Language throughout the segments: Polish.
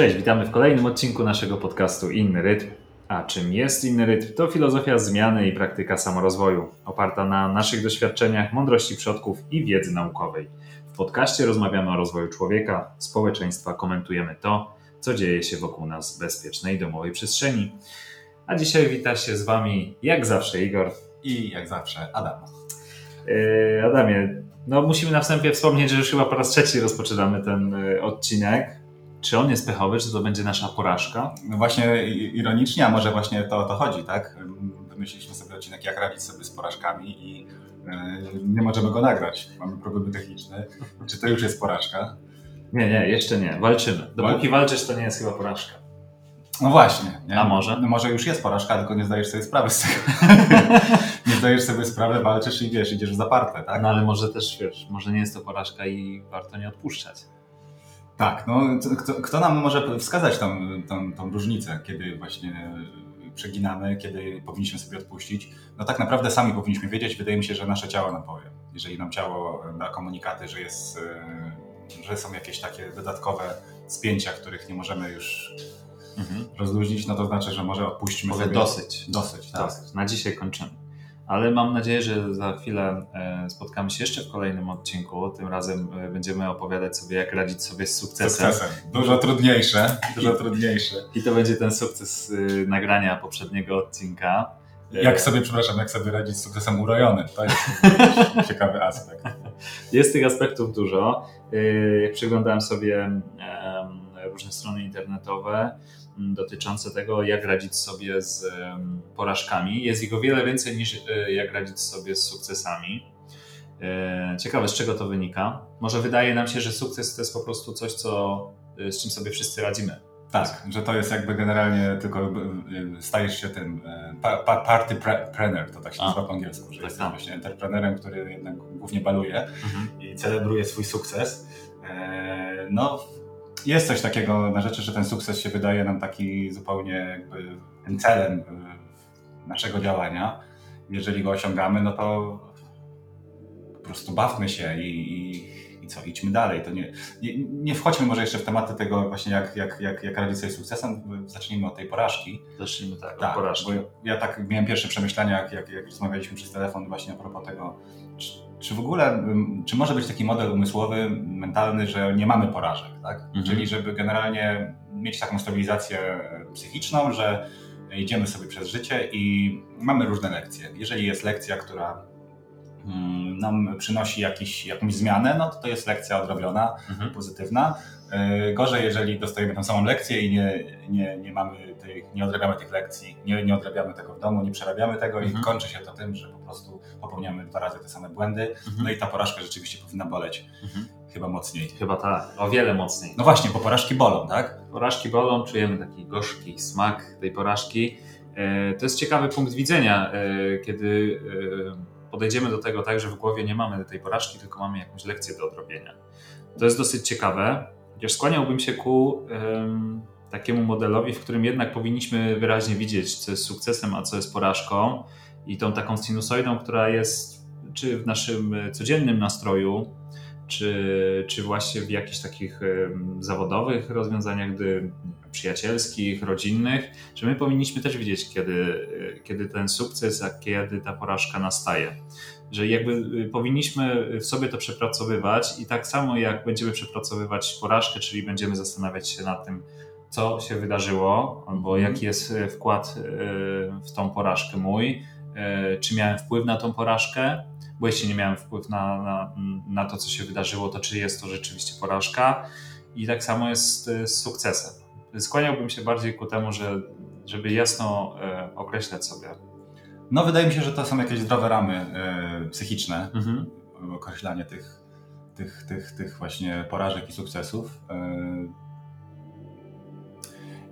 Cześć, witamy w kolejnym odcinku naszego podcastu Inny Rytm. A czym jest inny rytm? To filozofia zmiany i praktyka samorozwoju, oparta na naszych doświadczeniach, mądrości przodków i wiedzy naukowej. W podcaście rozmawiamy o rozwoju człowieka, społeczeństwa, komentujemy to, co dzieje się wokół nas w bezpiecznej domowej przestrzeni. A dzisiaj wita się z Wami, jak zawsze, Igor. I jak zawsze, Adam. Yy, Adamie, no musimy na wstępie wspomnieć, że już chyba po raz trzeci rozpoczynamy ten yy, odcinek. Czy on jest pechowy, czy to będzie nasza porażka? No właśnie ironicznie, a może właśnie to o to chodzi, tak? Wymyśliliśmy sobie odcinek, jak radzić sobie z porażkami i yy, nie możemy go nagrać. Mamy problemy techniczne. Czy to już jest porażka? Nie, nie, jeszcze nie. Walczymy. Dopóki walczysz, to nie jest chyba porażka. No właśnie. Nie? A może? No może już jest porażka, tylko nie zdajesz sobie sprawy z tego. nie zdajesz sobie sprawy, walczysz i wiesz, idziesz w zaparte, tak? No ale może też, wiesz, może nie jest to porażka i warto nie odpuszczać. Tak, no kto, kto nam może wskazać tą, tą, tą różnicę, kiedy właśnie przeginamy, kiedy powinniśmy sobie odpuścić? No tak naprawdę sami powinniśmy wiedzieć, wydaje mi się, że nasze ciało nam powie. Jeżeli nam ciało da komunikaty, że, jest, że są jakieś takie dodatkowe spięcia, których nie możemy już mhm. rozluźnić, no to znaczy, że może odpuśćmy Powie sobie. dosyć. Dosyć, tak. Dosyć. Na dzisiaj kończymy. Ale mam nadzieję, że za chwilę e, spotkamy się jeszcze w kolejnym odcinku. Tym razem e, będziemy opowiadać sobie, jak radzić sobie z sukcesem. Sukcesem. Dużo trudniejsze. Dużo trudniejsze. I to będzie ten sukces e, nagrania poprzedniego odcinka. Jak sobie, przepraszam, jak sobie radzić z sukcesem urojonym. To jest ciekawy aspekt. Jest tych aspektów dużo. Jak przeglądałem sobie różne strony internetowe dotyczące tego, jak radzić sobie z porażkami. Jest ich o wiele więcej niż e, jak radzić sobie z sukcesami. E, ciekawe, z czego to wynika. Może wydaje nam się, że sukces to jest po prostu coś, co, e, z czym sobie wszyscy radzimy. Tak, że to jest jakby generalnie tylko stajesz się tym party planner, to tak się nazywa po angielsku, że tak, jesteś tak. właśnie entrepreneurem, który jednak głównie baluje mhm. i celebruje swój sukces. No, jest coś takiego na rzeczy, że ten sukces się wydaje nam taki zupełnie jakby celem y, naszego działania. Jeżeli go osiągamy, no to po prostu bawmy się i, i, i co, idźmy dalej. To nie, nie, nie, wchodźmy może jeszcze w tematy tego właśnie jak, jak, jak, jak radzić sobie z sukcesem, zacznijmy od tej porażki. Zacznijmy tak, tak od porażki. Ja tak miałem pierwsze przemyślenia, jak, jak, jak rozmawialiśmy przez telefon właśnie a propos tego, czy w ogóle, czy może być taki model umysłowy, mentalny, że nie mamy porażek, tak? Mhm. Czyli żeby generalnie mieć taką stabilizację psychiczną, że idziemy sobie przez życie i mamy różne lekcje. Jeżeli jest lekcja, która nam przynosi jakiś, jakąś zmianę, no to to jest lekcja odrobiona, mhm. pozytywna. E, gorzej, jeżeli dostajemy tą samą lekcję i nie, nie, nie mamy tych, nie odrabiamy tych lekcji, nie, nie odrabiamy tego w domu, nie przerabiamy tego mhm. i kończy się to tym, że po prostu popełniamy dwa razy te same błędy. Mhm. No i ta porażka rzeczywiście powinna boleć. Mhm. Chyba mocniej. Chyba tak, o wiele mocniej. No właśnie, bo porażki bolą, tak? Porażki bolą, czujemy taki gorzki smak tej porażki. E, to jest ciekawy punkt widzenia, e, kiedy podejdziemy do tego tak, że w głowie nie mamy tej porażki, tylko mamy jakąś lekcję do odrobienia. To jest dosyć ciekawe. Chociaż skłaniałbym się ku um, takiemu modelowi, w którym jednak powinniśmy wyraźnie widzieć, co jest sukcesem, a co jest porażką i tą taką sinusoidą, która jest czy w naszym codziennym nastroju, czy, czy właśnie w jakichś takich zawodowych rozwiązaniach, gdy przyjacielskich, rodzinnych, że my powinniśmy też widzieć, kiedy, kiedy ten sukces, a kiedy ta porażka nastaje że jakby y, powinniśmy w sobie to przepracowywać i tak samo jak będziemy przepracowywać porażkę, czyli będziemy zastanawiać się nad tym, co się wydarzyło, albo mhm. jaki jest y, wkład y, w tą porażkę mój, czy miałem wpływ na tą porażkę, bo jeśli nie miałem wpływu na, na, na to, co się wydarzyło, to czy jest to rzeczywiście porażka. I tak samo jest z sukcesem. Skłaniałbym się bardziej ku temu, że, żeby jasno określać sobie, no, wydaje mi się, że to są jakieś zdrowe ramy y, psychiczne, mhm. określanie tych, tych, tych, tych właśnie porażek i sukcesów.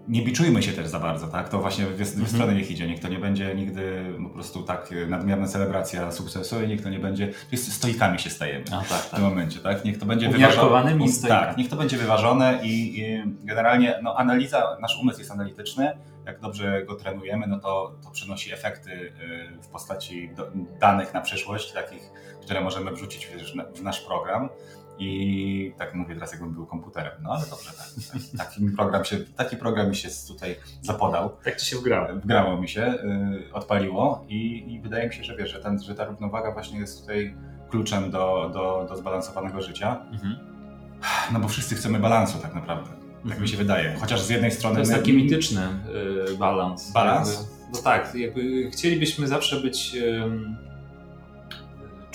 Nie biczujmy się też za bardzo, tak? To właśnie w dwie mhm. strony niech idzie. Niech to nie będzie nigdy po prostu tak nadmierna celebracja sukcesu i niech to nie będzie. Stoikami się stajemy tak, tak. w tym momencie, tak? Niech to będzie wyważone. Tak, niech to będzie wyważone i, i, generalnie no, analiza, nasz umysł jest analityczny. Jak dobrze go trenujemy, no to, to przynosi efekty y, w postaci danych na przyszłość, takich, które możemy wrzucić w nasz program I tak mówię teraz, jakbym był komputerem. No ale dobrze, tak, tak, taki, program się, taki program mi się tutaj zapodał. Tak ci się wgrało. Wgrało mi się, yy, odpaliło i, i, wydaje mi się, że wiesz, że, ten, że ta równowaga właśnie jest tutaj kluczem do, do, do zbalansowanego życia. Mhm. No bo wszyscy chcemy balansu tak naprawdę. Tak mi mhm. się wydaje. Chociaż z jednej strony. To jest taki mityczny yy, balans. Balans? Jakby, no tak, jakby chcielibyśmy zawsze być. Yy,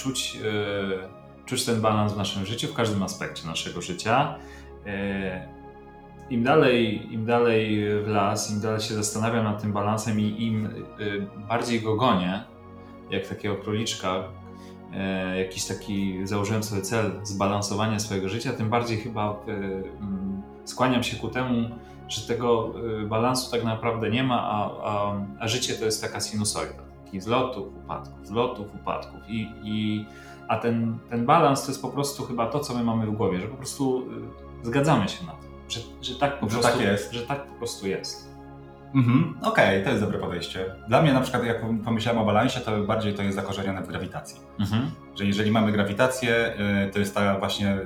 czuć. Yy, czuć ten balans w naszym życiu, w każdym aspekcie naszego życia. E, Im dalej, im dalej w las, im dalej się zastanawiam nad tym balansem i im e, bardziej go gonię, jak takiego króliczka, e, jakiś taki, założyłem sobie cel zbalansowania swojego życia, tym bardziej chyba mm, skłaniam się ku temu, że tego balansu tak naprawdę nie ma, a, a, a życie to jest taka sinusoida. Wzlotów, upadków, wzlotów, upadków. I, i a ten, ten balans to jest po prostu chyba to, co my mamy w głowie, że po prostu y, zgadzamy się na to, że, że, tak, po że prostu, tak jest. Że tak po prostu jest. Mhm, Okej, okay, to jest dobre podejście. Dla mnie na przykład, jak pomyślałem o balansie, to bardziej to jest zakorzenione w grawitacji. Mhm. Że jeżeli mamy grawitację, y, to jest ta właśnie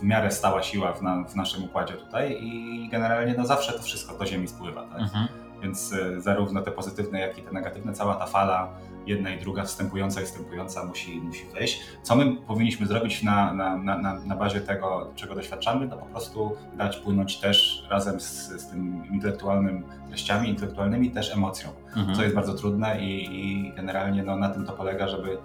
w miarę stała siła w, na, w naszym układzie tutaj i generalnie no zawsze to wszystko do Ziemi spływa. Tak? Mhm. Więc y, zarówno te pozytywne, jak i te negatywne, cała ta fala jedna i druga wstępująca i wstępująca musi, musi wejść. Co my powinniśmy zrobić na, na, na, na bazie tego, czego doświadczamy, to po prostu dać płynąć też razem z, z tym intelektualnym treściami, intelektualnymi też emocją, mhm. co jest bardzo trudne i, i generalnie no, na tym to polega, żeby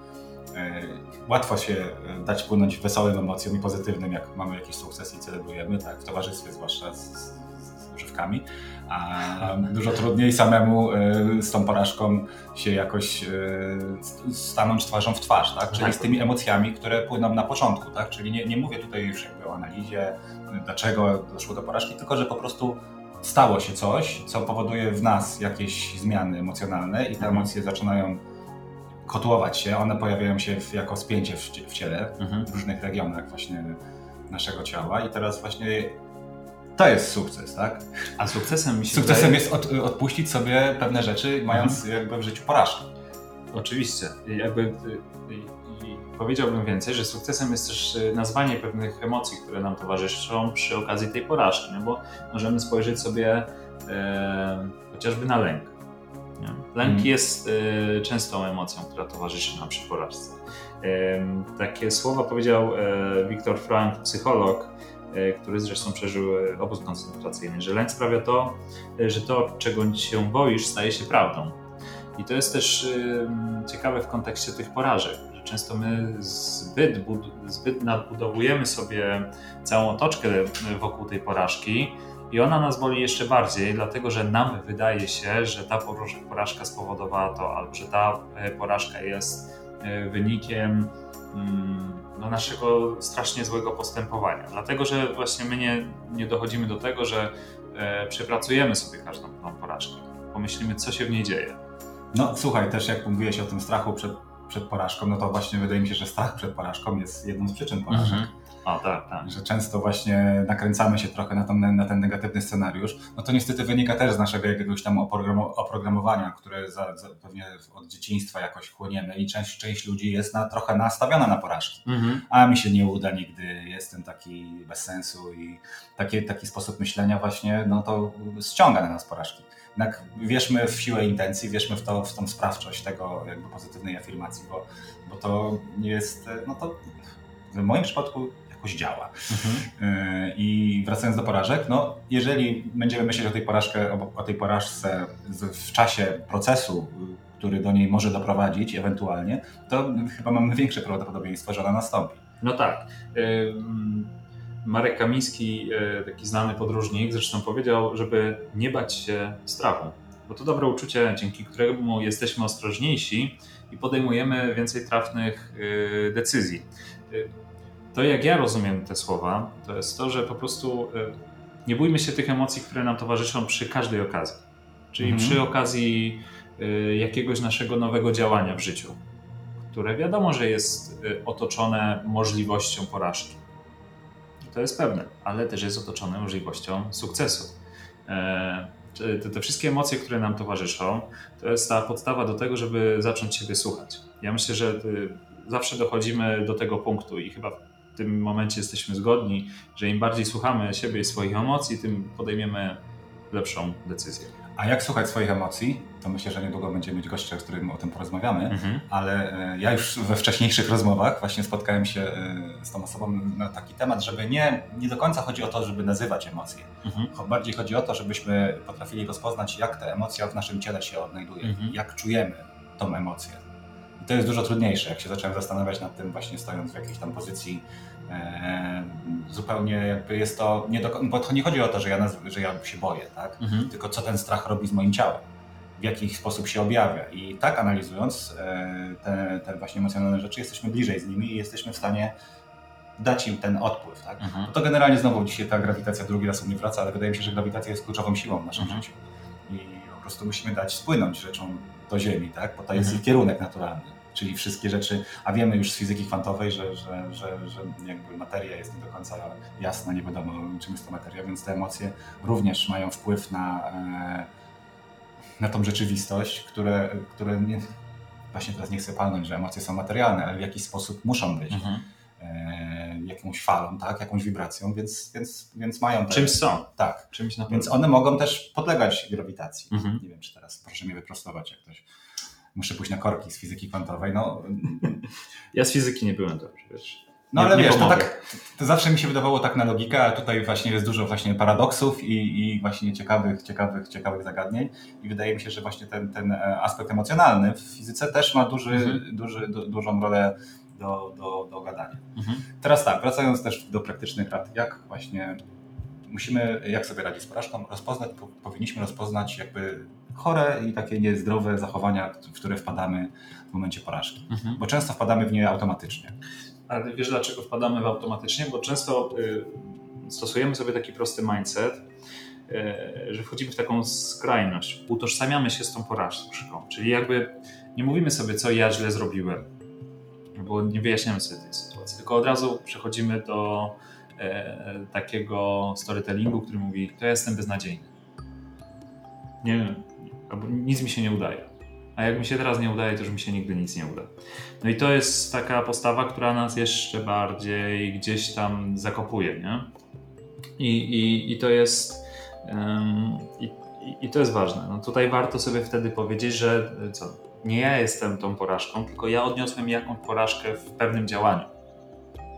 e, łatwo się e, dać płynąć wesołym emocjom i pozytywnym, jak mamy jakiś sukces i celebrujemy, tak, w towarzystwie zwłaszcza z, z, z używkami, a dużo trudniej samemu y, z tą porażką się jakoś y, stanąć twarzą w twarz, tak? Czyli tak. z tymi emocjami, które płyną na początku, tak? Czyli nie, nie mówię tutaj już jakby o analizie, dlaczego doszło do porażki, tylko że po prostu stało się coś, co powoduje w nas jakieś zmiany emocjonalne i te mhm. emocje zaczynają kotłować się, one pojawiają się jako spięcie w, w ciele, mhm. w różnych regionach właśnie naszego ciała i teraz właśnie to jest sukces, tak? A sukcesem mi się Sukcesem wydaje... jest od, odpuścić sobie pewne rzeczy, mając mhm. jakby w życiu porażkę. Oczywiście. Jakby powiedziałbym więcej, że sukcesem jest też y, nazwanie pewnych emocji, które nam towarzyszą przy okazji tej porażki, no bo możemy spojrzeć sobie e, chociażby na lęk. Nie? Lęk mm. jest e, częstą emocją, która towarzyszy nam przy porażce. E, takie słowa powiedział Viktor Frank, psycholog, E, który zresztą przeżył e, obóz koncentracyjny, że lęk sprawia to, e, że to, czego się boisz, staje się prawdą. I to jest też ciekawe w kontekście tych porażek, że często my zbyt, zbyt nadbudowujemy sobie całą otoczkę wokół tej porażki i ona nas boli jeszcze bardziej, dlatego że nam wydaje się, że ta porażka spowodowała to, albo że ta porażka jest wynikiem mm, no, naszego strasznie złego postępowania. Dlatego, że właśnie my nie, nie dochodzimy do tego, że e, przepracujemy sobie każdą tą porażkę. Pomyślimy, co się w niej dzieje. No słuchaj, też jak mówiłeś o tym strachu przed, przed porażką, no to właśnie wydaje mi się, że strach przed porażką jest jedną z przyczyn porażek. Mhm. O, tak, tak. Że często właśnie nakręcamy się trochę na ten, na ten negatywny scenariusz. No to niestety wynika też z naszego jakiegoś tam oprogramowania, które za, za, pewnie od dzieciństwa jakoś chłoniemy i część, część ludzi jest na, trochę nastawiona na porażki. Mhm. A mi się nie uda nigdy, jestem taki bez sensu i taki, taki sposób myślenia właśnie, no to ściąga na nas porażki. Jednak wierzmy w siłę intencji, wierzmy w, to, w tą sprawczość tego jakby pozytywnej afirmacji, bo, bo to jest, no to w moim przypadku jakoś działa. Mhm. E, I wracając do porażek, no jeżeli będziemy myśleć o tej, porażce, o tej porażce w czasie procesu, który do niej może doprowadzić ewentualnie, to chyba mamy większe prawdopodobieństwo, że ona nastąpi. No tak. Marek Kamiński, e, taki znany podróżnik, zresztą powiedział, żeby nie bać się strachu, bo to dobre uczucie, dzięki któremu jesteśmy ostrożniejsi i podejmujemy więcej trafnych e, decyzji to jak ja rozumiem te słowa, to jest to, że po prostu e, nie bójmy się tych emocji, które nam towarzyszą przy każdej okazji. Czyli mhm. przy okazji e, jakiegoś naszego nowego działania w życiu, które wiadomo, że jest e, otoczone możliwością porażki. To jest pewne, ale też jest otoczone możliwością sukcesu. Te, te, wszystkie emocje, które nam towarzyszą, to jest ta podstawa do tego, żeby zacząć siebie słuchać. Ja myślę, że zawsze dochodzimy do tego punktu i chyba w tym momencie jesteśmy zgodni, że im bardziej słuchamy siebie i swoich emocji, tym podejmiemy lepszą decyzję. A jak słuchać swoich emocji? To myślę, że niedługo będziemy mieć gościa, z którym o tym porozmawiamy, mhm. ale e, ja już we wcześniejszych rozmowach właśnie spotkałem się e, z tą osobą na taki temat, żeby nie, nie do końca chodzi o to, żeby nazywać emocje. Mhm. Bardziej chodzi o to, żebyśmy potrafili rozpoznać, jak ta emocja w naszym ciele się odnajduje, mhm. jak czujemy tą emocję. I to jest dużo trudniejsze, jak się zacząłem zastanawiać nad tym, właśnie stojąc w jakiejś tam pozycji e, zupełnie jakby jest to, nie do, bo to nie chodzi o to, że ja, że ja się boję, tak? Mhm. tylko co ten strach robi z moim ciałem, w jaki sposób się objawia. I tak analizując e, te, te właśnie emocjonalne rzeczy, jesteśmy bliżej z nimi i jesteśmy w stanie dać im ten odpływ. Tak? Mhm. to generalnie znowu dzisiaj ta grawitacja drugi raz u mnie wraca, ale wydaje mi się, że grawitacja jest kluczową siłą w naszym mhm. życiu. I po prostu musimy dać spłynąć rzeczom do Ziemi, tak? bo to jest mhm. ich kierunek naturalny. Czyli wszystkie rzeczy, a wiemy już z fizyki kwantowej, że, że, że, że jakby materia jest nie do końca jasna, nie wiadomo czym jest to materia, więc te emocje również mają wpływ na, e, na tą rzeczywistość, które, które nie, właśnie teraz nie chcę palnąć, że emocje są materialne, ale w jakiś sposób muszą być. Mhm. Jakąś falą, tak, jakąś wibracją, więc, więc, więc mają. Te, Czymś są. Tak. Czymś na więc one mogą też podlegać grawitacji. Mhm. Nie wiem, czy teraz proszę mnie wyprostować, jak ktoś muszę pójść na korki z fizyki kwantowej. No. Ja z fizyki nie byłem dobrze, wiesz. No ale nie wiesz, to, tak, to zawsze mi się wydawało tak na logikę, a tutaj właśnie jest dużo właśnie paradoksów i, i właśnie ciekawych, ciekawych, ciekawych zagadnień i wydaje mi się, że właśnie ten, ten e, aspekt emocjonalny w fizyce też ma duży, mhm. duży, du, dużą rolę do, do, do gadania. Mhm. Teraz tak, wracając też do praktycznych rad, jak właśnie musimy, jak sobie radzić z porażką, rozpoznać, powinniśmy rozpoznać jakby chore i takie niezdrowe zachowania, w które wpadamy w momencie porażki. Mhm. Bo często wpadamy w nie automatycznie. Ale wiesz dlaczego wpadamy w automatycznie? Bo często y, stosujemy sobie taki prosty mindset, y, że wchodzimy w taką skrajność. Utożsamiamy się z tą porażką. Czyli jakby nie mówimy sobie, co ja źle zrobiłem, bo nie wyjaśniamy sobie tej sytuacji, tylko od razu przechodzimy do e, takiego storytellingu, który mówi, to ja jestem beznadziejny. Nie, albo nic mi się nie udaje. A jak mi się teraz nie udaje, to już mi się nigdy nic nie uda. No i to jest taka postawa, która nas jeszcze bardziej gdzieś tam zakopuje, nie? I, i, i to jest um, i, i, to jest ważne. No tutaj warto sobie wtedy powiedzieć, że co, nie ja jestem tą porażką, tylko ja odniosłem jakąś porażkę w pewnym działaniu.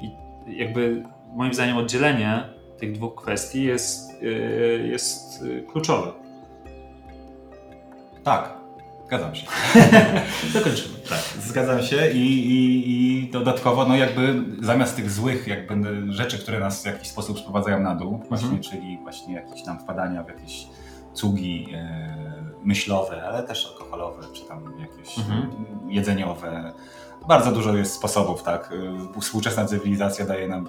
I jakby moim zdaniem oddzielenie tych dwóch kwestii jest, yy, jest yy, kluczowe. Tak, zgadzam się. Dokończymy. Tak, zgadzam się i, i, i dodatkowo, no jakby zamiast tych złych jakby rzeczy, które nas w jakiś sposób sprowadzają na dół, właśnie, mhm. czyli właśnie jakieś tam wpadania w jakieś cugi e, myślowe, ale też alkoholowe, czy tam jakieś mhm. jedzeniowe. Bardzo dużo jest sposobów, tak. Współczesna cywilizacja daje nam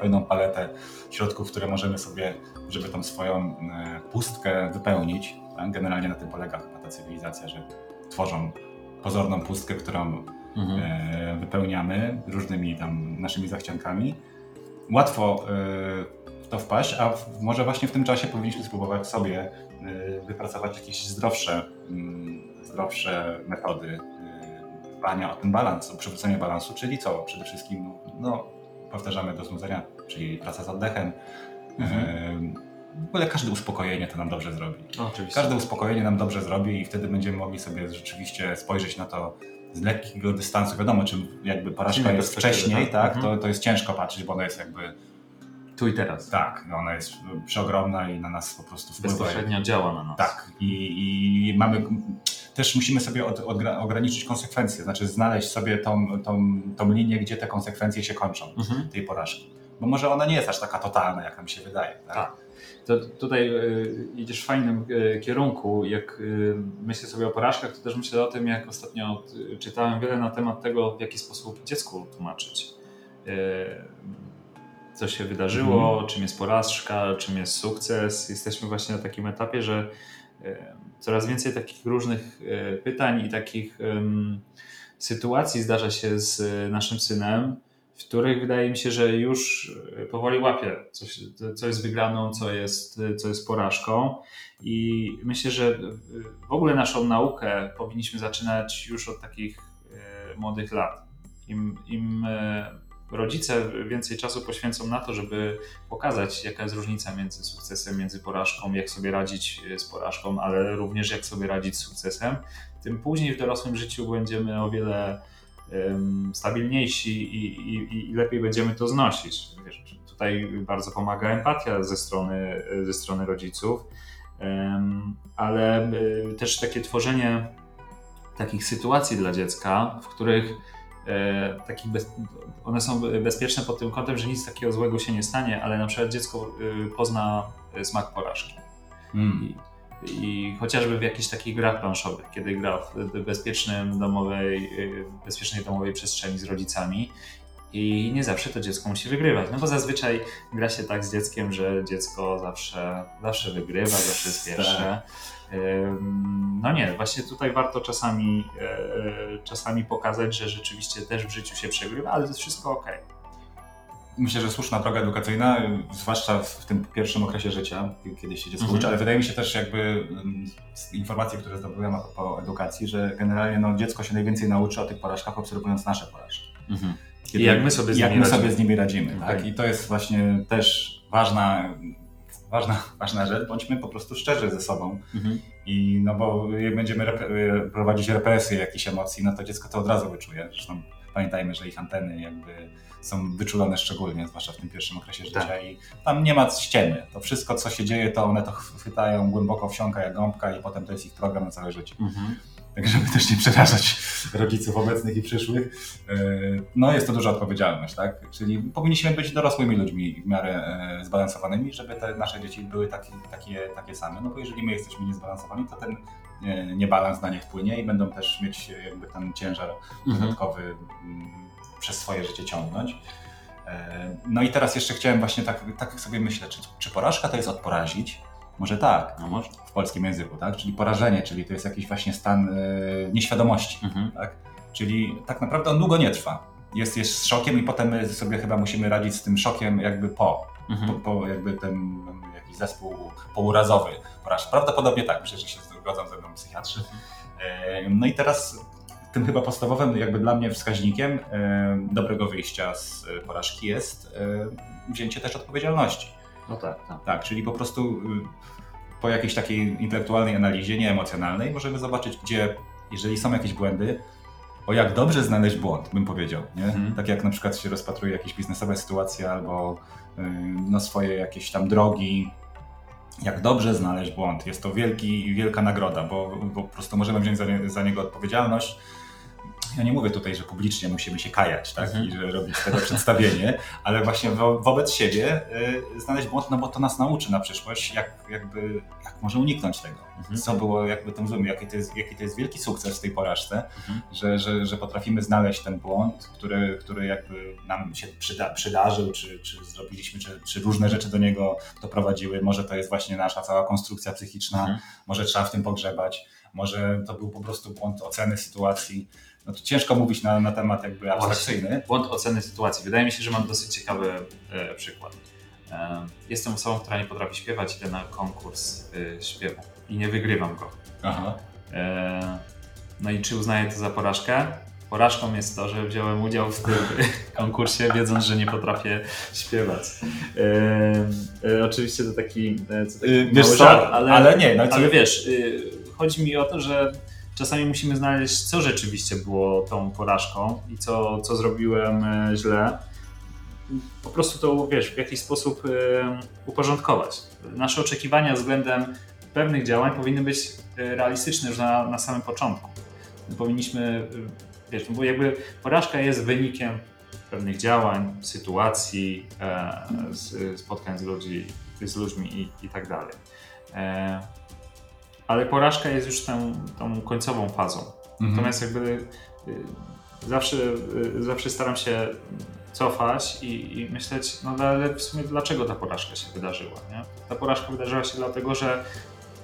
pełną paletę środków, które możemy sobie, żeby tą swoją e, pustkę wypełnić. Tak? Generalnie na tym polega chyba ta cywilizacja, że tworzą pozorną pustkę, którą mhm. E, wypełniamy różnymi tam naszymi zachciankami. Łatwo to wpaść, a może właśnie w tym czasie powinniśmy spróbować sobie wypracować jakieś zdrowsze, mm, zdrowsze metody dbania o ten balans, o przywrócenie balansu, czyli co? Przede wszystkim no, powtarzamy do znudzenia, czyli praca z oddechem. Mhm. W ogóle każde uspokojenie to nam dobrze zrobi. Oczywiście. Każde uspokojenie nam dobrze zrobi i wtedy będziemy mogli sobie rzeczywiście spojrzeć na to z lekkiego dystansu. Wiadomo, czym jakby porażka jest wcześniej, tak, tak mhm. to, to jest ciężko patrzeć, bo ona jest jakby tu i teraz. Tak, ona jest przeogromna i na nas po prostu wpływa. Bezpośrednio działa na nas. Tak, i, i mamy też musimy sobie od, od, ograniczyć konsekwencje, znaczy znaleźć sobie tą, tą, tą linię, gdzie te konsekwencje się kończą, mhm. tej porażki. Bo może ona nie jest aż taka totalna, jak nam się wydaje. Tak? tak. To tutaj y, idziesz w fajnym y, kierunku. Jak y, myślę sobie o porażkach, to też myślę o tym, jak ostatnio czytałem wiele na temat tego, w jaki sposób dziecku tłumaczyć. Co się wydarzyło, mhm. czym jest porażka, czym jest sukces. Jesteśmy właśnie na takim etapie, że coraz więcej takich różnych e, pytań i takich sytuacji zdarza się z naszym synem, w których wydaje mi się, że już powoli łapie, coś, co jest wygraną, co jest, co jest porażką. I myślę, że w ogóle naszą naukę powinniśmy zaczynać już od takich e, młodych lat. Im, im, e, rodzice więcej czasu poświęcą na to, żeby pokazać, jaka jest różnica między sukcesem, między porażką, jak sobie radzić z porażką, ale również jak sobie radzić z sukcesem, tym później w dorosłym życiu będziemy o wiele stabilniejsi i, i, i, lepiej będziemy to znosić. Wiesz, tutaj bardzo pomaga empatia ze strony, ze strony rodziców, ale y, też takie tworzenie takich sytuacji dla dziecka, w których e, takich bez, one są bezpieczne pod tym kątem, że nic takiego złego się nie stanie, ale na przykład dziecko y, pozna smak porażki. Mm. I, I, chociażby w jakichś takich grach planszowych, kiedy gra w bezpiecznym domowej, bezpiecznej domowej przestrzeni z rodzicami i nie zawsze to dziecko musi wygrywać. No bo zazwyczaj gra się tak z dzieckiem, że dziecko zawsze, zawsze wygrywa, zawsze jest pierwsze. Tak. No nie, właśnie tutaj warto czasami, e, czasami pokazać, że rzeczywiście też w życiu się przegrywa, ale to jest wszystko ok. Myślę, że słuszna droga edukacyjna, zwłaszcza w tym pierwszym okresie życia, kiedy się dziecko mhm. uczy, ale wydaje mi się też jakby z informacji, które zdobyłem po edukacji, że generalnie no, dziecko się najwięcej nauczy o tych porażkach obserwując nasze porażki. Mhm. Kiedy, I jak my sobie z nimi, my radzimy. Sobie z nimi radzimy. Okay. Tak? I to jest właśnie też ważna ważna, ważna rzecz, bądźmy po prostu szczerzy ze sobą. Mhm. I no bo jak będziemy prowadzić represję jakichś emocji, no to dziecko to od razu wyczuje. Zresztą pamiętajmy, że ich anteny jakby są wyczulone szczególnie, zwłaszcza w tym pierwszym okresie życia tak. i tam nie ma ściemy. To wszystko, co się dzieje, to one to chwytają głęboko wsiąka jak gąbka i potem to jest ich program na całe życie. Mhm tak żeby też nie przerażać rodziców obecnych i przyszłych. E, no jest to duża odpowiedzialność, tak? Czyli powinniśmy być dorosłymi ludźmi w miarę e, zbalansowanymi, żeby te nasze dzieci były takie, takie, takie same, no bo jeżeli my jesteśmy niezbalansowani, to ten e, niebalans na nie wpłynie i będą też mieć jakby ten ciężar mhm. dodatkowy mm, przez swoje życie ciągnąć. No i teraz jeszcze chciałem właśnie tak, tak sobie myśleć, czy, czy porażka to jest odporazić, może tak, no może. w polskim języku, tak? Czyli porażenie, czyli to jest jakiś właśnie stan e, nieświadomości, mhm. tak? Czyli tak naprawdę on długo nie trwa. Jest, jest szokiem i potem my sobie chyba musimy radzić z tym szokiem jakby po, mhm. po, po, jakby ten jakiś zespół pourazowy porażki. Prawdopodobnie tak, myślę, że się zgodzą ze mną psychiatrzy. E, no i teraz tym chyba podstawowym jakby dla mnie wskaźnikiem e, dobrego wyjścia z porażki jest wzięcie też odpowiedzialności. No tak, tak. Tak, czyli po prostu y, po jakiejś takiej intelektualnej analizie, nie emocjonalnej, możemy zobaczyć, gdzie, jeżeli są jakieś błędy, o jak dobrze znaleźć błąd, bym powiedział. Nie? Mhm. Tak jak na przykład się rozpatruje jakieś biznesowe sytuacje albo y, no, swoje jakieś tam drogi, jak dobrze znaleźć błąd. Jest to wielki, wielka nagroda, bo, bo po prostu możemy wziąć za, za niego odpowiedzialność ja nie mówię tutaj, że publicznie musimy się kajać tak? Mhm. i że robić tego przedstawienie, ale właśnie wo wobec siebie y, znaleźć błąd, no bo to nas nauczy na przyszłość, jak, jakby, jak może uniknąć tego. Mhm. Co było jakby tym złym, jaki to jest, jaki to jest wielki sukces w tej porażce, mhm. że, że, że potrafimy znaleźć ten błąd, który, który jakby nam się przyda, przydarzył, czy, czy zrobiliśmy, czy, czy różne rzeczy do niego doprowadziły. Może to jest właśnie nasza cała konstrukcja psychiczna, może trzeba w tym pogrzebać, może to był po prostu błąd oceny sytuacji no to ciężko mówić na, na temat jakby abstrakcyjny. Błąd oceny sytuacji. Wydaje mi się, że mam dosyć ciekawy e, przykład. E, jestem osobą, która nie potrafi śpiewać, idę na konkurs e, śpiewu i nie wygrywam go. Aha. E, no i czy uznaję to za porażkę? Porażką jest to, że wziąłem udział w tym konkursie, wiedząc, że nie potrafię śpiewać. E, e, oczywiście to taki, to taki wiesz co, żart, ale, ale nie. No, ale wiesz, chodzi mi o to, że czasami musimy znaleźć, co rzeczywiście było tą porażką i co, co zrobiłem e, źle. Po prostu to, wiesz, w jakiś sposób e, uporządkować. Nasze oczekiwania względem pewnych działań powinny być e, realistyczne już na, na samym początku. Powinniśmy, wiesz, bo jakby porażka jest wynikiem pewnych działań, sytuacji, spotkań z, ludzi, z ludźmi i, i tak dalej ale porażka jest już tą, tą końcową fazą. Mhm. Natomiast jakby y, zawsze, y, zawsze staram się cofać i, i, myśleć, no ale w sumie dlaczego ta porażka się wydarzyła, nie? Ta porażka wydarzyła się dlatego, że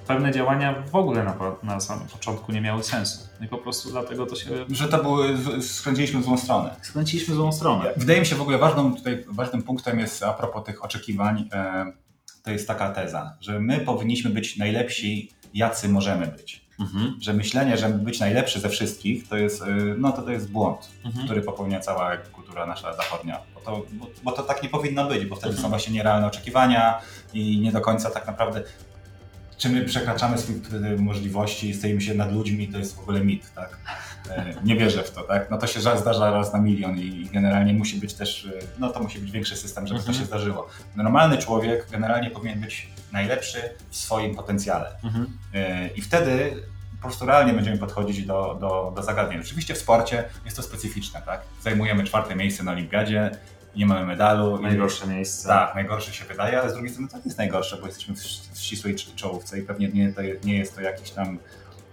pewne działania w ogóle na, na samym początku nie miały sensu. No i po prostu dlatego to się... Że to były, skręciliśmy w złą stronę. Skręciliśmy w złą stronę. Wydaje mi się w ogóle ważną, tutaj, ważnym punktem jest a propos tych oczekiwań, e, to jest taka teza, że my powinniśmy być najlepsi jacy możemy być. Mhm. Że myślenie, że być najlepszy ze wszystkich, to jest, y, no to, to jest błąd, mhm. który popełnia cała kultura nasza zachodnia. Bo to, bo, bo to tak nie powinno być, bo wtedy mhm. są właśnie nierealne oczekiwania i nie do końca tak naprawdę czy my przekraczamy swoje możliwości i stajemy się nad ludźmi, to jest w ogóle mit, tak? E, nie wierzę w to, tak? No to się zdarza raz na milion i generalnie musi być też, e, no to musi być większy system, żeby mhm. to się zdarzyło. Normalny człowiek generalnie powinien być najlepszy w swoim potencjale. Mhm. E, I wtedy po prostu realnie będziemy podchodzić do, do, do zagadnień. Oczywiście w sporcie jest to specyficzne, tak? Zajmujemy czwarte miejsce na olimpiadzie, nie mamy medalu. Najgorsze i, miejsce. Tak, najgorsze się wydaje, ale z drugiej strony to nie jest najgorsze, bo jesteśmy w, w ścisłej czołówce i pewnie nie, to nie jest to jakiś tam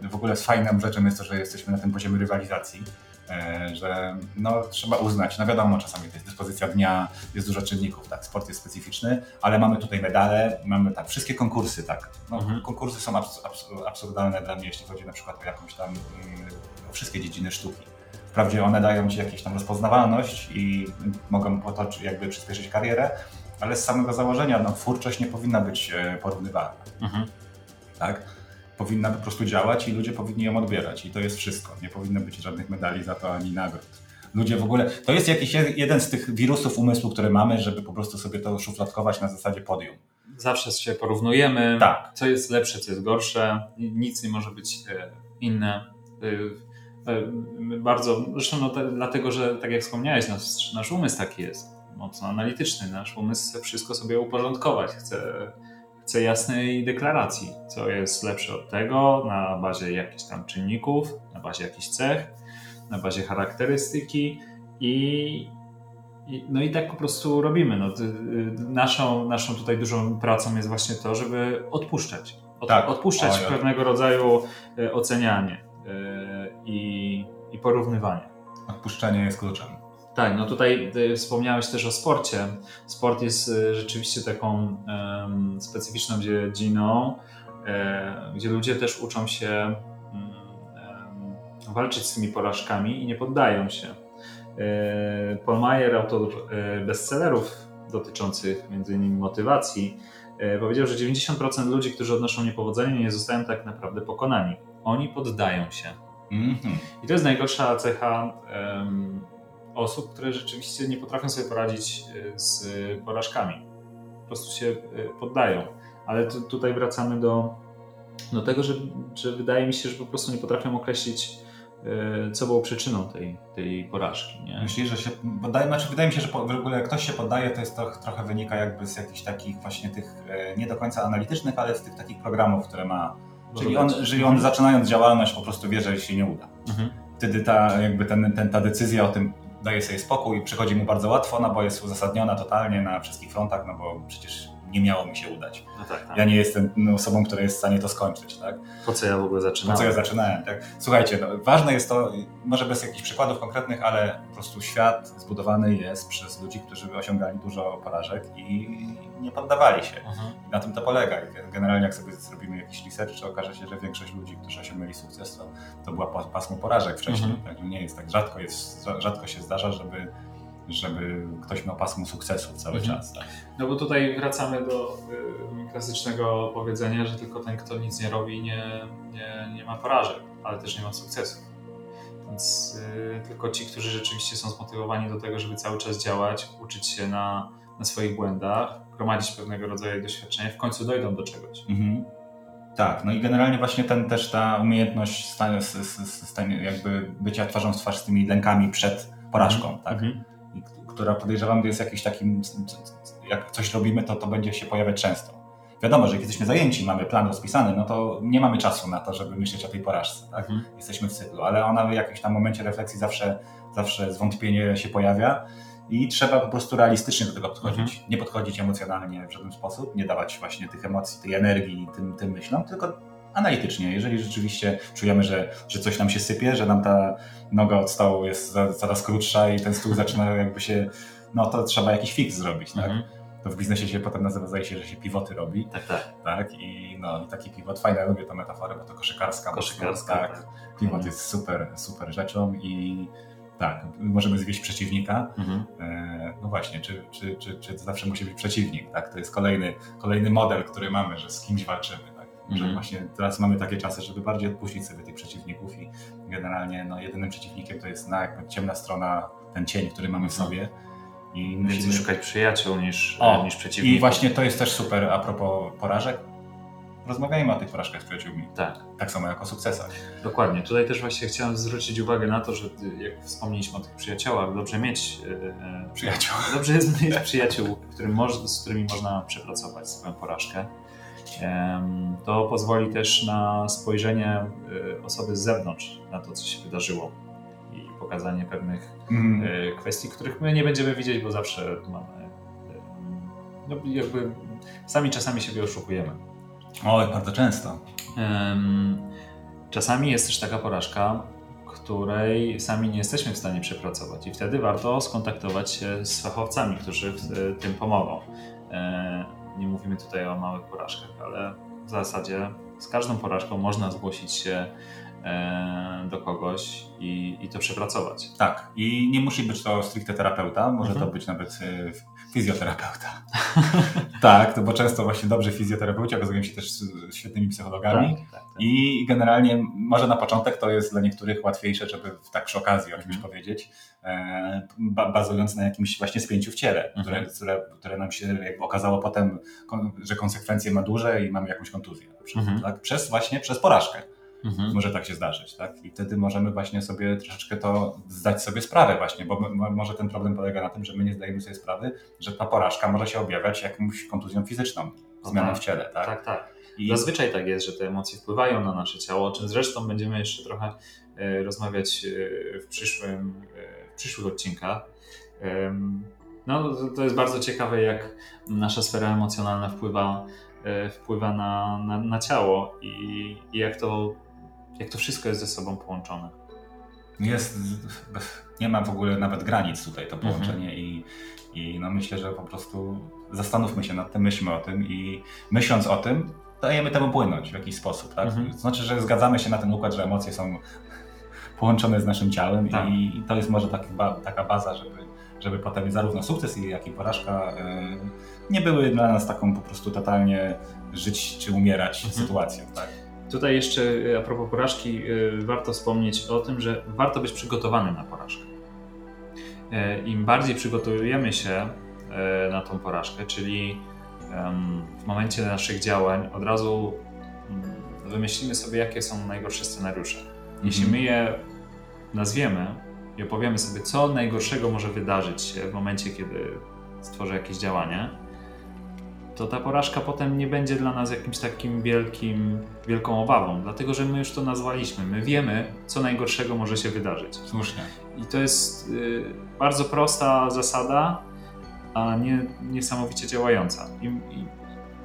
w ogóle fajną rzeczą jest to, że jesteśmy na tym poziomie rywalizacji, e, że no, trzeba uznać, no wiadomo, czasami to jest dyspozycja dnia, jest dużo czynników, tak, sport jest specyficzny, ale mamy tutaj medale, mamy tak, wszystkie konkursy, tak, no, mhm. konkursy są abs abs absurdalne dla mnie, jeśli chodzi na przykład o jakąś tam, mm, wszystkie dziedziny sztuki. Wprawdzie one dają ci jakąś tam rozpoznawalność i mogą potoczyć, jakby przyspieszyć karierę, ale z samego założenia no, twórczość nie powinna być e, porównywalna. Mhm. Tak? powinna po prostu działać i ludzie powinni ją odbierać. I to jest wszystko. Nie powinno być żadnych medali za to ani nagród. Ludzie w ogóle. To jest jakiś jeden z tych wirusów umysłu, które mamy, żeby po prostu sobie to szufladkować na zasadzie podium. Zawsze się porównujemy, tak. co jest lepsze, co jest gorsze. Nic nie może być e, inne. E, bardzo, zresztą no, dlatego, że tak jak wspomniałeś, nasz, nasz umysł taki jest, mocno analityczny. Nasz umysł chce wszystko sobie uporządkować, chce chcę jasnej deklaracji, co jest lepsze od tego na bazie jakichś tam czynników, na bazie jakichś cech, na bazie charakterystyki i, i no i tak po prostu robimy. No, naszą, naszą tutaj dużą pracą jest właśnie to, żeby odpuszczać. Od, tak. Odpuszczać pewnego rodzaju e, ocenianie e, i porównywanie. Odpuszczanie jest kluczem. Tak, no tutaj wspomniałeś też o sporcie. Sport jest e, rzeczywiście taką um, specyficzną dziedziną, e, gdzie ludzie też uczą się um, walczyć z tymi porażkami i nie poddają się. E, Paul Mayer, autor e, bestsellerów dotyczących m.in. motywacji, powiedział, że 90% ludzi, którzy odnoszą niepowodzenie, nie zostają tak naprawdę pokonani. Oni poddają się. -hmm. I to jest najgorsza cecha um, osób, które rzeczywiście nie potrafią sobie poradzić e, z porażkami. Po prostu się e, poddają. Ale tutaj wracamy do, do tego, że, że wydaje mi się, że po prostu nie potrafią określić, e, co było przyczyną tej, tej porażki. Nie? Myślisz, że się poddaje? Znaczy, wydaje mi się, że w ogóle jak ktoś się poddaje, to jest to trochę wynika jakby z jakichś takich właśnie tych nie do końca analitycznych, ale z tych takich programów, które ma. Czyli on, czyli on zaczynając działalność po prostu wie, że się nie uda. Mhm. Wtedy ta, jakby ten, ten, ta decyzja o tym, daje sobie spokój, przychodzi mu bardzo łatwo, no bo jest uzasadniona totalnie na wszystkich frontach, no bo przecież nie miało mi się udać. No tak, tak. Ja nie jestem osobą, która jest w stanie to skończyć. Tak? Po co ja w ogóle zaczynałem? Po co ja zaczynałem, tak? Słuchajcie, no, ważne jest to, może bez jakichś przykładów konkretnych, ale po prostu świat zbudowany jest przez ludzi, którzy osiągali dużo porażek i nie poddawali się. Mhm. Na tym to polega. Generalnie jak sobie zrobimy jakiś research, to okaże się, że większość ludzi, którzy osiągnęli sukces, to, to była pasmo porażek wcześniej. Mhm. Tak? Nie jest tak. Rzadko, jest, rzadko się zdarza, żeby żeby ktoś miał pasmo sukcesu cały mhm. czas. Tak? No bo tutaj wracamy do y, klasycznego powiedzenia, że tylko ten, kto nic nie robi, nie, nie, nie ma porażek, ale też nie ma sukcesu. Więc y, tylko ci, którzy rzeczywiście są zmotywowani do tego, żeby cały czas działać, uczyć się na, na swoich błędach, gromadzić pewnego rodzaju doświadczenia, w końcu dojdą do czegoś. Mhm. Tak, no i generalnie właśnie ten, też ta umiejętność stania, jakby bycia twarzą w twarz z tymi lękami przed porażką, mhm. tak? Mhm która podejrzewam, że jest jakiś takim, jak coś robimy, to to będzie się pojawiać często. Wiadomo, że jak jesteśmy zajęci, mamy plan rozpisany, no to nie mamy czasu na to, żeby myśleć o tej porażce. Tak? Mhm. Jesteśmy w cyklu, ale ona w jakimś tam momencie refleksji zawsze, zawsze zwątpienie się pojawia i trzeba po prostu realistycznie do tego podchodzić. Mhm. Nie podchodzić emocjonalnie w żaden sposób, nie dawać właśnie tych emocji, tej energii tym, tym myślom, tylko analitycznie. Jeżeli rzeczywiście czujemy, że, że coś nam się sypie, że nam ta noga od stołu jest coraz krótsza i ten stół zaczyna jakby się, no to trzeba jakiś fix zrobić, tak? Mhm. To w biznesie się potem nazywa, zdaje się, że się pivoty robi. Tak, tak. tak? I no, taki pivot, fajna, lubię tę metaforę, bo to koszykarska. Koszykarska, tak. tak. Pivot mhm. jest super, super rzeczą i tak, możemy zwieść przeciwnika. Mhm. E, no właśnie, czy, czy, czy, czy zawsze musi być przeciwnik, tak? To jest kolejny, kolejny model, który mamy, że z kimś walczymy. Że Mhm. właśnie teraz mamy takie czasy, żeby bardziej odpuścić sobie tych przeciwników i generalnie no, jedynym przeciwnikiem to jest na jakby ciemna strona, ten cień, który mamy w sobie. I Więcej musimy szukać przyjaciół niż, O, niż przeciwników. I właśnie to jest też super a propos porażek. Rozmawiajmy o tych porażkach z przyjaciółmi. Tak. Tak samo jak o sukcesach. Dokładnie. Tutaj też właśnie chciałem zwrócić uwagę na to, że jak wspomnieliśmy o tych przyjaciołach, dobrze mieć, e, Przyjaciół. dobrze jest mieć przyjaciół, którym moż, z którymi można przepracować swoją porażkę. To pozwoli też na spojrzenie y, osoby z zewnątrz na to, co się wydarzyło i pokazanie pewnych Mm. kwestii, których my nie będziemy widzieć, bo zawsze mamy. y, No, jakby sami czasami siebie oszukujemy. Oj, bardzo często. Czasami jest też taka porażka, której sami nie jesteśmy w stanie przepracować, i wtedy warto skontaktować się z fachowcami, którzy w e, tym pomogą. E, Nie mówimy tutaj o małych porażkach, ale w zasadzie z każdą porażką można zgłosić się e, do kogoś i, i to przepracować. Tak. I nie musi być to stricte terapeuta, może Mhm. to być nawet y, fizjoterapeuta. tak, to bo często właśnie dobrzy fizjoterapeuci okazują się też świetnymi psychologami. tak, tak. I generalnie może na początek to jest dla niektórych łatwiejsze, żeby tak przy okazji o czymś Mhm. powiedzieć, e, ba- bazując na jakimś właśnie spięciu w ciele, które, Mhm. które, które nam się jakby okazało potem, że konsekwencje ma duże i mamy jakąś kontuzję. Na przykład, tak? Przez właśnie przez porażkę Mhm. może tak się zdarzyć. Tak? I wtedy możemy właśnie sobie troszeczkę to zdać sobie sprawę właśnie, bo my, może ten problem polega na tym, że my nie zdajemy sobie sprawy, że ta porażka może się objawiać jakąś kontuzją fizyczną, No zmianą tak. w ciele. Tak? Tak, tak. I Zazwyczaj tak jest, że te emocje wpływają na nasze ciało, o czym zresztą będziemy jeszcze trochę e, rozmawiać e, w, przyszłym, e, w przyszłych odcinkach. No, to- jest bardzo ciekawe, jak nasza sfera emocjonalna wpływa, wpływa na, na, na ciało i, i jak, to, jak to wszystko jest ze sobą połączone. jest, nie ma w ogóle nawet granic tutaj to Mhm. połączenie i, i no myślę, że po prostu zastanówmy się nad tym, myślmy o tym i myśląc o tym, dajemy temu płynąć w jakiś sposób. Tak? Mhm. Znaczy, że zgadzamy się na ten układ, że emocje są połączone z naszym ciałem Tak. i, to jest może taki taka baza, żeby, żeby potem zarówno sukces, jak i porażka e, nie były dla nas taką po prostu totalnie żyć czy umierać Mhm. sytuacją. Tak? Tutaj jeszcze e, a propos porażki, e, warto wspomnieć o tym, że warto być przygotowanym na porażkę. E, Im bardziej przygotujemy się e, na tą porażkę, czyli w momencie naszych działań od razu mm, wymyślimy sobie, jakie są najgorsze scenariusze. Jeśli my je nazwiemy i opowiemy sobie, co najgorszego może wydarzyć się w momencie, kiedy stworzę jakieś działanie, to ta porażka potem nie będzie dla nas jakimś takim wielkim, wielką obawą, dlatego że my już to nazwaliśmy. My wiemy, co najgorszego może się wydarzyć. Słusznie. I to jest y, bardzo prosta zasada, a nie, niesamowicie działająca. Im,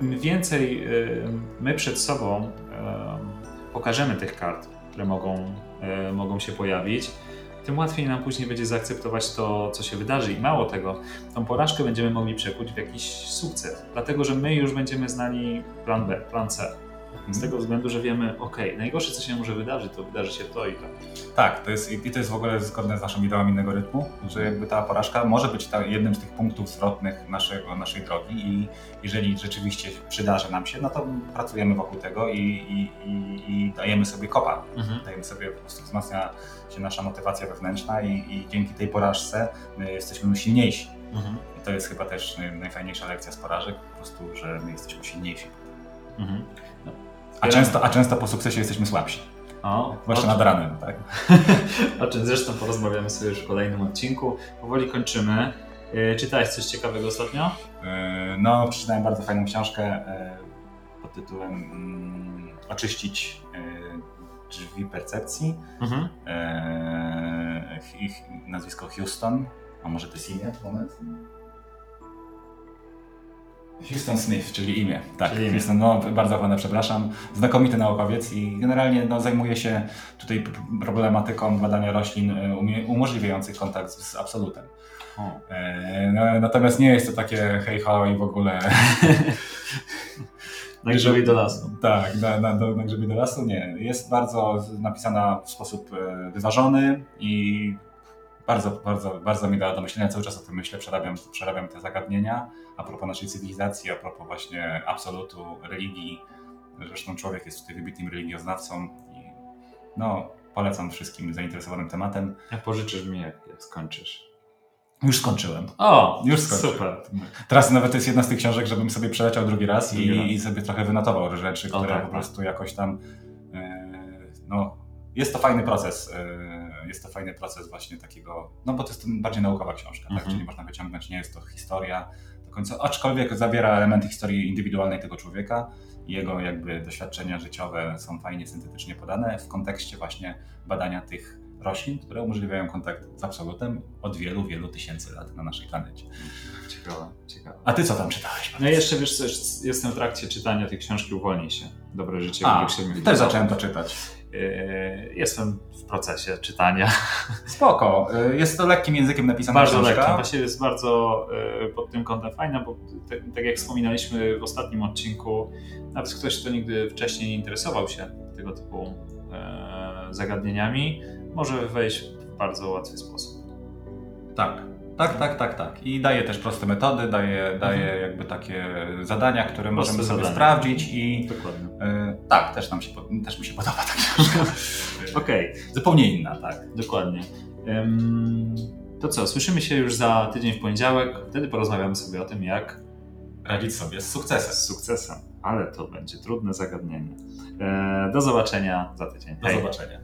im, więcej y, my przed sobą y, pokażemy tych kart, które mogą, y, mogą się pojawić, tym łatwiej nam później będzie zaakceptować to, co się wydarzy. I mało tego, tą porażkę będziemy mogli przekuć w jakiś sukces, dlatego że my już będziemy znali plan B, plan C. Z tego względu, że wiemy, ok, najgorsze, co się może wydarzyć, to wydarzy się to i to. Tak, to jest, i to jest w ogóle zgodne z naszą ideą innego rytmu, że jakby ta porażka może być ta, jednym z tych punktów zwrotnych naszego, naszej drogi i jeżeli rzeczywiście przydarzy nam się, no to pracujemy wokół tego i, i, i, i dajemy sobie kopa. Mhm. Dajemy sobie, po prostu wzmacnia się nasza motywacja wewnętrzna i, dzięki tej porażce my jesteśmy silniejsi. Mhm. I to jest chyba też naj- najfajniejsza lekcja z porażek, po prostu, że my jesteśmy silniejsi. Mhm. A często, a często po sukcesie jesteśmy słabsi, O, zwłaszcza nad ranem, tak? o czym zresztą porozmawiamy sobie już w kolejnym odcinku. Powoli kończymy. E, Czytałeś coś ciekawego ostatnio? E, No, przeczytałem bardzo fajną książkę e, pod tytułem mm, Oczyścić drzwi percepcji. Mhm. Ich nazwisko Houston, a może to jest imię? Moment. Houston Smith, czyli imię. Tak, Czyli imię. Houston, no bardzo pana przepraszam. Znakomity naukowiec i generalnie no, zajmuje się tutaj problematyką badania roślin e, umożliwiających kontakt z, z absolutem. E, no, natomiast nie jest to takie hej ho i w ogóle Na grzebiej do lasu. tak, na, na, na grzebie do lasu nie. Jest bardzo napisana w sposób e, wyważony i bardzo, bardzo, bardzo mi dała do myślenia. Cały czas o tym myślę, przerabiam, przerabiam te zagadnienia a propos naszej cywilizacji, a propos właśnie absolutu, religii, Zresztą człowiek jest tutaj wybitnym religioznawcą i no, polecam wszystkim zainteresowanym tematem. Jak pożyczysz mi, jak, jak skończysz. Już skończyłem. O, już skończyłem. Super. Teraz nawet to jest jedna z tych książek, żebym sobie przeleciał drugi raz i, i sobie trochę wynotował rzeczy, które tak, po tak. prostu jakoś tam no, jest to fajny proces. E, jest to fajny proces właśnie takiego, no bo to jest bardziej naukowa książka, tak? mhm. tak? czyli można wyciągnąć, nie jest to historia do końca, aczkolwiek zawiera elementy historii indywidualnej tego człowieka. Jego jakby doświadczenia życiowe są fajnie syntetycznie podane w kontekście właśnie badania tych roślin, które umożliwiają kontakt z absolutem od wielu, wielu tysięcy lat na naszej planecie. Ciekawe, ciekawe. A ty co tam czytałeś? No jeszcze wiesz coś, jestem w trakcie czytania tej książki Uwolnij się. Dobre życie. A, też zacząłem to czytać. Yy, jestem w procesie czytania. Spoko. Yy, jest to lekkim językiem napisane. Bardzo lekkim. Właśnie jest bardzo yy, pod tym kątem fajna, bo tak, tak jak wspominaliśmy w ostatnim odcinku, nawet ktoś, kto nigdy wcześniej nie interesował się tego typu zagadnieniami, może wejść w bardzo łatwy sposób. Tak. Tak, tak, tak, tak. I daje też proste metody, daje, daje mhm. jakby takie zadania, które proste możemy sobie zadania. sprawdzić i Dokładnie. Y, tak, też, nam się, też mi się podoba ta książka. Okej. Okay. Zupełnie inna, tak. Dokładnie. Um, to co, słyszymy się już za tydzień w poniedziałek, wtedy porozmawiamy sobie o tym, jak radzić sobie z sukcesem. Z sukcesem, ale to będzie trudne zagadnienie. E, do zobaczenia za tydzień. Do Hej. zobaczenia.